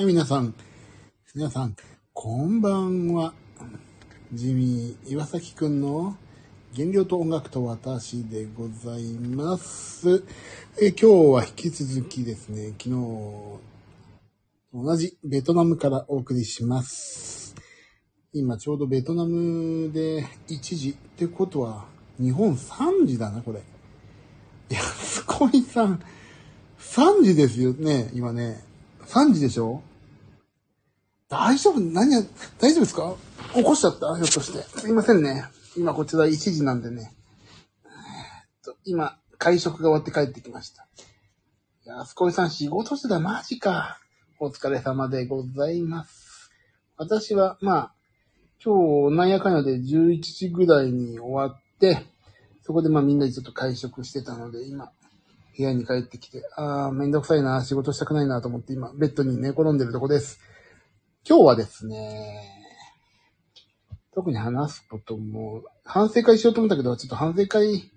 はい、皆さん。皆さん、こんばんは。ジミー岩崎くんの原料と音楽と私でございます。え今日は引き続きですね、昨日、同じベトナムからお送りします。今ちょうどベトナムで1時ってことは、日本3時だな、これ。いや、すごいさん、3時ですよね、今ね。3時でしょ？大丈夫？何や、大丈夫ですか？起こしちゃった？ひょっとして。すいませんね。今こちら1時なんでね。えーっと、今、会食が終わって帰ってきました。いや、すこいさん仕事してたマジか。お疲れ様でございます。私は、まあ、今日、なんやかんやで11時ぐらいに終わって、そこでまあみんなでちょっと会食してたので、今、部屋に帰ってきて、あー、めんどくさいな、仕事したくないなと思って今、ベッドに寝転んでるとこです。今日はですね、特に話すことも、反省会しようと思ったけど、ちょっと反省会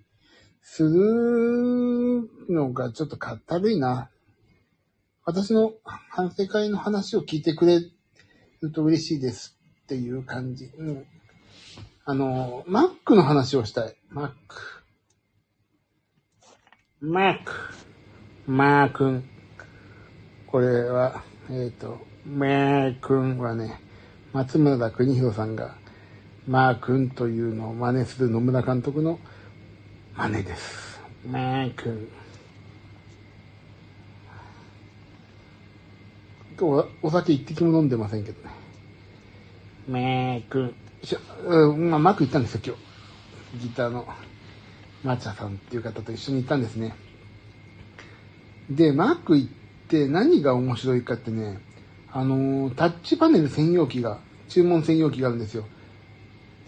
するのがちょっとかったるいな。私の反省会の話を聞いてくれると嬉しいですっていう感じ。うん。あの、Mac の話をしたい。Mac。Mac。マー君。これは、えっ、と、マー君はね、松村邦弘さんが、マー君というのを真似する野村監督の真似です。マー君。おお酒一滴も飲んでませんけどね。マー君。しょうん、まあ、マーク行ったんですよ、今日。ギターの、マチャさんっていう方と一緒に行ったんですね。で、マック行って何が面白いかってね、あのータッチパネル専用機が、注文専用機があるんですよ。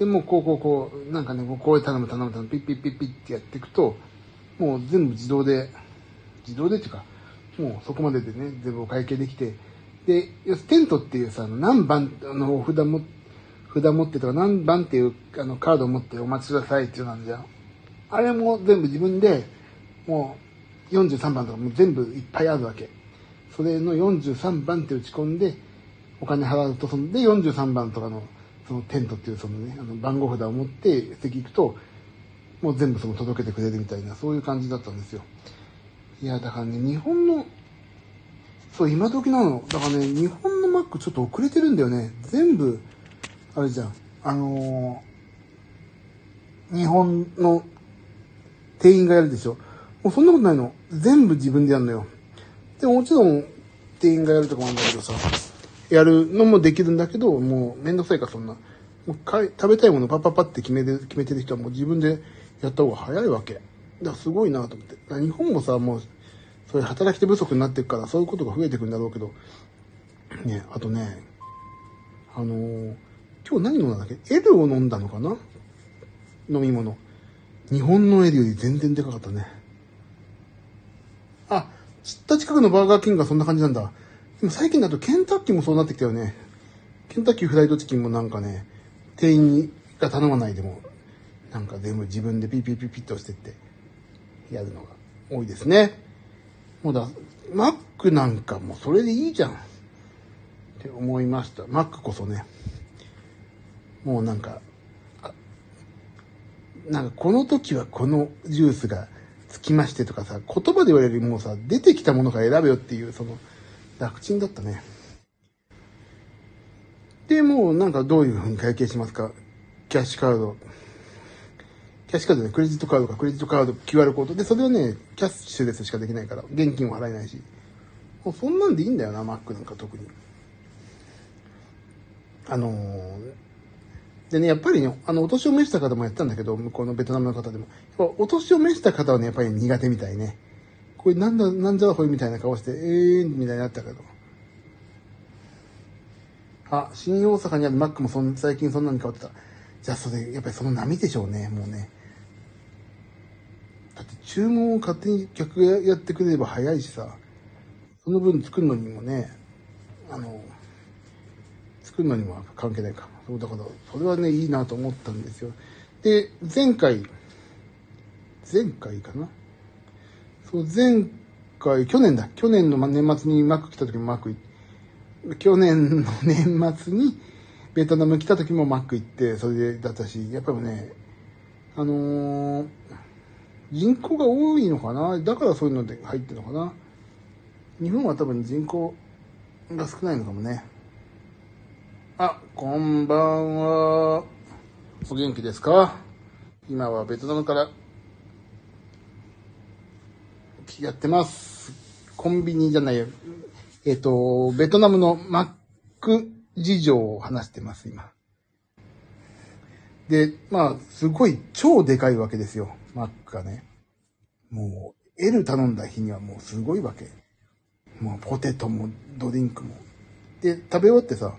で、もうこうこうこう、なんかね、こうこう頼む頼む頼む、ピッピッピッピッってやっていくと、もう全部自動で、自動でっていうか、もうそこまででね、全部お会計できて、で、要するにテントっていうさ、何番の札も、札持ってとか何番っていうあのカードを持ってお待ちくださいっていうのなんじゃん。あれも全部自分で、もう43番とかもう全部いっぱいあるわけ。それの43番って打ち込んで、お金払うと、そので43番とかの、そのテントっていうそのね、あの番号札を持って席行くと、もう全部その届けてくれるみたいな、そういう感じだったんですよ。いや、だからね、日本の、そう、今時なの。だからね、日本のマックちょっと遅れてるんだよね。全部、あれじゃん。あのー日本の店員がやるでしょ。もうそんなことないの。全部自分でやるのよ。でもちろん、店員がやるとかもあるんだけどさ、やるのもできるんだけど、もうめんどくさいかそんな。もうか食べたいものパッパッパって決めて決めてる人はもう自分でやった方が早いわけ。だからすごいなと思って。日本もさ、もう、そういう働き手不足になっていくから、そういうことが増えていくんだろうけど、ね、あとね、あのー今日何飲んだんだっけ ?L を飲んだのかな？飲み物。日本の L より全然でかかったね。知った近くのバーガーキングがそんな感じなんだ。でも最近だとケンタッキーもそうなってきたよね。ケンタッキーフライドチキンもなんかね、店員が頼まないでも、なんか全部自分でピッピッピッピッとしてって、やるのが多いですね。もうだ、マックなんかもうそれでいいじゃん。って思いました。マックこそね。もうなんか、なんかこの時はこのジュースがつきましてとかさ、言葉で言われるよりもさ、出てきたものから選べよっていう、その、楽ちんだったね。で、もうなんかどういう風に会計しますか？キャッシュカード。キャッシュカードね、クレジットカードか、クレジットカード、QR コード。で、それはね、キャッシュレスしかできないから、現金は払えないし。もうそんなんでいいんだよな、マックなんか特に。あのーでね、やっぱりね、あの、お年を召した方もやったんだけど、向こうのベトナムの方でも。お年を召した方はね、やっぱり苦手みたいね。これなんだ、なんじゃらほいみたいな顔して、えーみたいになったけど。あ、新大阪にあるマックもそん最近そんなに変わってた。じゃあそれ、やっぱりその波でしょうね、もうね。だって注文を勝手に客がやってくれれば早いしさ、その分作るのにもね、あの、作るのにも関係ないか。そうだから、それはね、いいなと思ったんですよ。で、前回、前回かな？そう、前回、去年だ。去年の年末にマック来た時もマック去年の年末にベトナム来た時もマック行って、それでだったし、やっぱりね、あのー人口が多いのかな？だからそういうので入ってるのかな？日本は多分人口が少ないのかもね。あ、こんばんは。お元気ですか？今はベトナムからやってます。コンビニじゃないよ。えっ、と、ベトナムのマック事情を話してます、今。で、まあ、すごい超でかいわけですよ、マックがね。もう、L 頼んだ日にはもうすごいわけ。もうポテトもドリンクも。で、食べ終わってさ、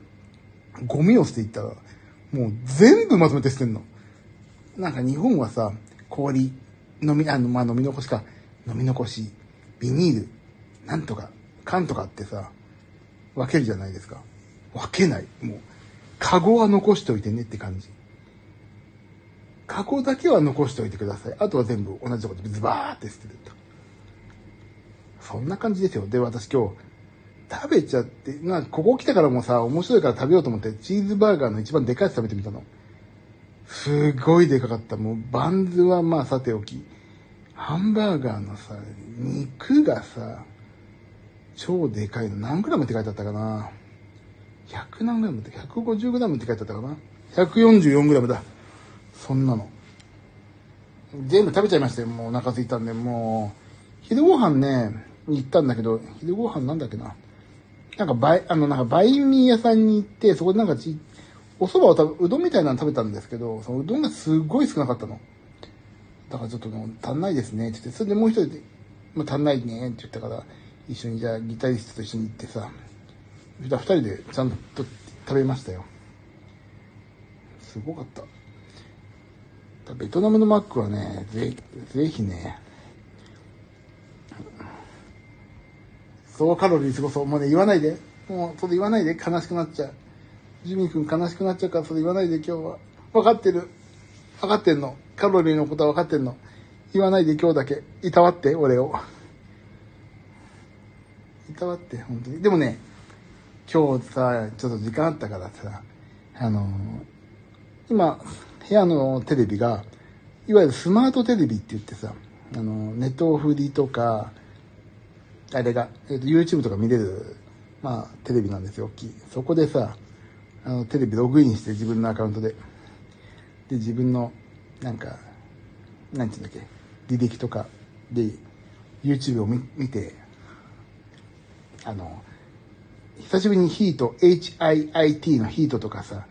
ゴミを捨ていったら、もう全部まとめて捨てんの。なんか日本はさ、氷、飲み、あの、まあ、飲み残しか、飲み残し、ビニール、なんとか、缶とかってさ、分けるじゃないですか。分けない。もう、カゴは残しておいてねって感じ。カゴだけは残しておいてください。あとは全部同じとこでズバーって捨てると。そんな感じですよ。で、私今日、食べちゃって、まあ、ここ来たからもさ、面白いから食べようと思って、チーズバーガーの一番でかいやつ食べてみたの。すごいでかかった。もう、バンズはまあさておき、ハンバーガーのさ、肉がさ、超でかいの。何グラムって書いてあったかな ?100 何グラムって、150グラムって書いてあったかな ?144 グラムだ。そんなの。全部食べちゃいましたよ。もうお腹空いたんで、もう、昼ご飯ね、行ったんだけど、昼ご飯なんだっけな。なんかバイ、あの、なんかバインミー屋さんに行って、そこでなんかち、お蕎麦を食べ、うどんみたいなの食べたんですけど、そのうどんがすごい少なかったの。だからちょっともう足んないですねって言って、それでもう一人で、もう足んないねって言ったから、一緒にじゃあギタリストと一緒に行ってさ、じゃ二人でちゃんと食べましたよ。すごかった。ベトナムのマックはね、ぜぜひね、そうカロリーすごそう。もうね、言わないで。もう、それ言わないで。悲しくなっちゃう。ジミー君悲しくなっちゃうから、それ言わないで今日は。分かってる。分かってんの。カロリーのことは分かってんの。言わないで今日だけ。いたわって、俺を。いたわって、本当に。でもね、今日さ、ちょっと時間あったからさ、あのー今、部屋のテレビが、いわゆるスマートテレビって言ってさ、あの、ネットフリとか、あれが、えっ、と、YouTube とか見れる、まあ、テレビなんですよ、大きい。そこでさ、あの、テレビログインして自分のアカウントで。で、自分の、なんか、なんていうんだっけ、履歴とかで、YouTube を見見て、あの、久しぶりにヒート、HIIT のヒートとかさ、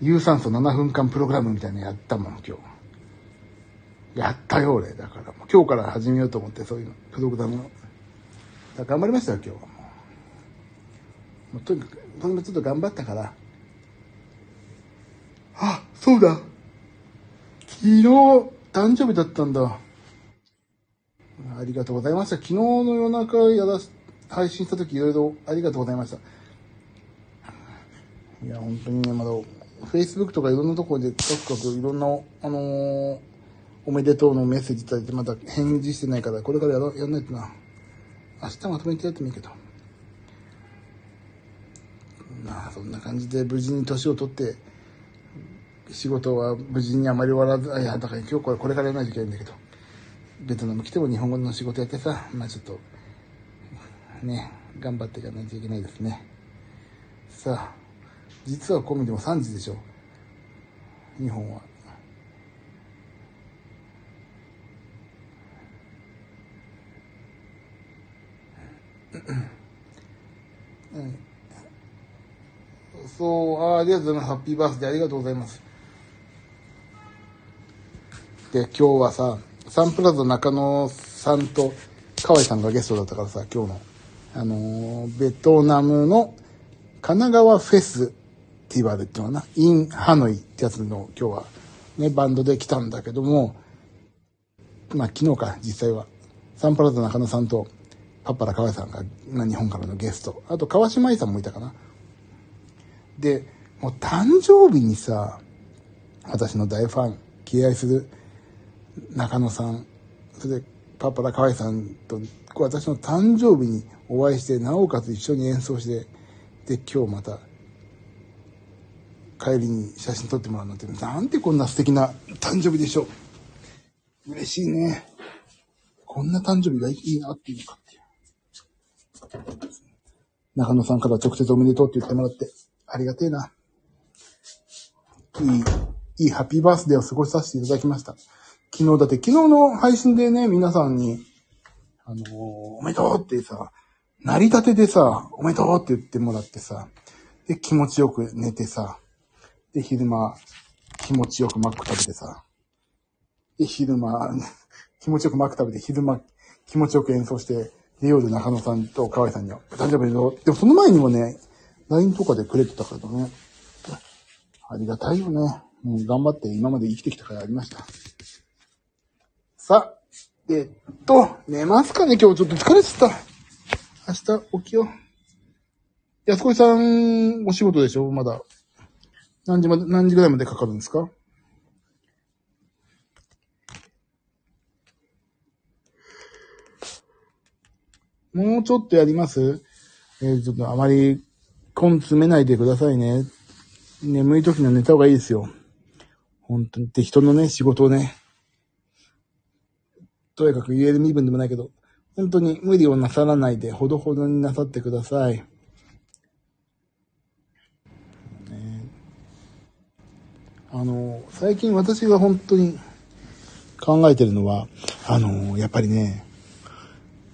有酸素7分間プログラムみたいなのやったもん、今日。やったよ、俺。だから、今日から始めようと思って、そういうの、プログラム。頑張りましたよ、今日はもう。とにかく、とにかくちょっと頑張ったから。あ、そうだ。昨日、誕生日だったんだ。ありがとうございました。昨日の夜中やら、配信した時いろいろありがとうございました。いや、本当にね、まだ、Facebook とかいろんなところで、とにかくいろんな、あのーおめでとうのメッセージいただいて、まだ返事してないから、これからやらやんないとな。明日まとめてやってもいいけど。まあ、そんな感じで無事に年を取って、仕事は無事にあまり終わらず、あいや、だから今日これこれからやらないといけないんだけど、ベトナム来ても日本語の仕事やってさ、まあちょっと、ね、頑張っていかないといけないですね。さあ、実はこう見ても3時でしょ。日本は。そう、ありがとうございます。ハッピーバースデーありがとうございます。で、今日はさ、サンプラザ中野さんと河合さんがゲストだったからさ、今日の、あのーベトナムの神奈川フェスって言われてるのかな、インハノイってやつの今日はね、バンドで来たんだけども、まあ昨日か、実際は。サンプラザ中野さんとパッパラ河合さんが、日本からのゲスト。あと川島愛さんもいたかな。で、もう誕生日にさ、私の大ファン、敬愛する中野さん、それでパッパラ河合さんと、私の誕生日にお会いして、なおかつ一緒に演奏して、で、今日また、帰りに写真撮ってもらうなんて、なんてこんな素敵な誕生日でしょう。嬉しいね。こんな誕生日がいいなっていうか。中野さんから直接おめでとうって言ってもらって、ありがてえな。いい、いいハッピーバースデーを過ごさせていただきました。昨日だって昨日の配信でね、皆さんに、あのー、おめでとうってさ、成り立てでさ、おめでとうって言ってもらってさ、で、気持ちよく寝てさ、で、昼間、気持ちよくマック食べてさ、で、昼間、気持ちよくマック食べて、昼間、気持ちよく演奏して、で、夜中野さんと河合さんには、誕生日ぞ。でもその前にもね、LINE とかでくれてたからね。ありがたいよね。もう頑張って今まで生きてきたからありました。さあ、えっと、寝ますかね今日ちょっと疲れてた。明日起きよう。安子さん、お仕事でしょ？まだ。何時まで、何時ぐらいまでかかるんですか？もうちょっとやります？えー、ちょっとあまり根詰めないでくださいね。眠い時には寝た方がいいですよ。本当に。って人のね、仕事をね、とやかく言える身分でもないけど、本当に無理をなさらないで、ほどほどになさってください。あの、最近私が本当に考えてるのは、あの、やっぱりね、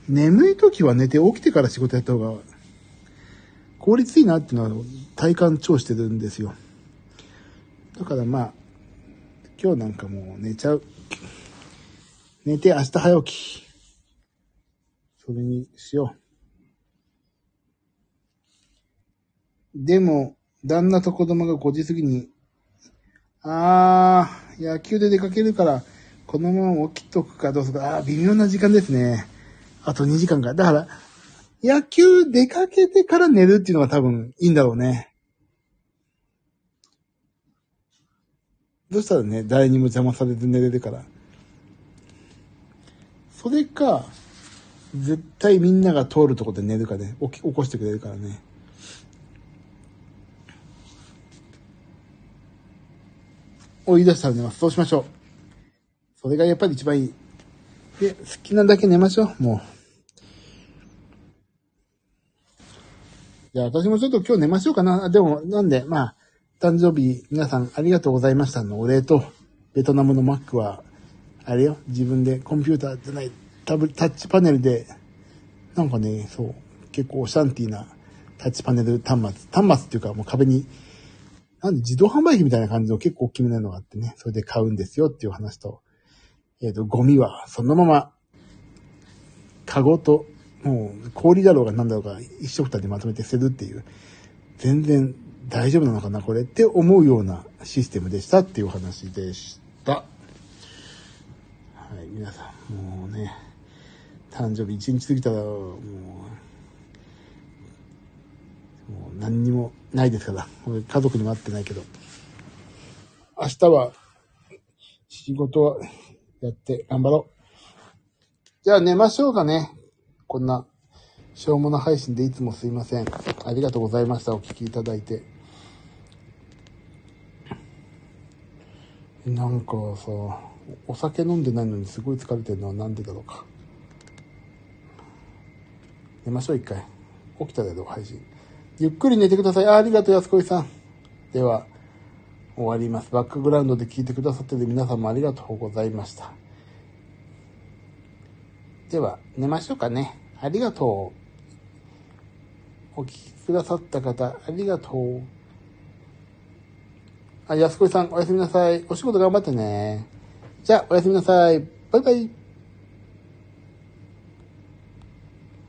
眠い時は寝て起きてから仕事やった方が効率いいなっていうのは体感超してるんですよ。だからまあ、今日なんかもう寝ちゃう。寝て明日早起き。それにしよう。でも、旦那と子供が5時過ぎに、あー、野球で出かけるから、このまま起きとくかどうするか、あー、微妙な時間ですね。あと2時間か。だから、野球出かけてから寝るっていうのが多分いいんだろうね。どうしたらね、誰にも邪魔されず寝れるから。それか、絶対みんなが通るとこで寝るかね、起き、起こしてくれるからね。追い出したら寝ます。そうしましょう。それがやっぱり一番いい。で、好きなだけ寝ましょう、もう。じゃあ私もちょっと今日寝ましょうかな。でも、なんで、まあ、誕生日皆さんありがとうございましたのお礼と、ベトナムのマックは、あれよ、自分でコンピューターじゃない、タブ、タッチパネルで、なんかね、そう、結構オシャンティーなタッチパネル端末、端末っていうかもう壁に、なんで自動販売機みたいな感じの結構大きめなのがあってね、それで買うんですよっていう話と、えっ、ー、と、ゴミはそのまま、カゴともう氷だろうが何だろうが一緒二でまとめて捨てるっていう、全然大丈夫なのかなこれって思うようなシステムでしたっていう話でした。はい、皆さん、もうね、誕生日一日過ぎたら、もう、もう何にもないですから、家族にも会ってないけど、明日は仕事はやって頑張ろう。じゃあ寝ましょうかね。こんな、しょうもな配信でいつもすいません。ありがとうございました。お聴きいただいて。なんかさ、お酒飲んでないのにすごい疲れてるのはなんでだろうか。寝ましょう、一回。起きたけど、配信。ゆっくり寝てください。ありがとう、安子さん。では、終わります。バックグラウンドで聞いてくださってる皆さんもありがとうございました。では、寝ましょうかね。ありがとう。お聞きくださった方、ありがとう。あ、安子さん、おやすみなさい。お仕事頑張ってね。じゃあ、おやすみなさい。バイバイ。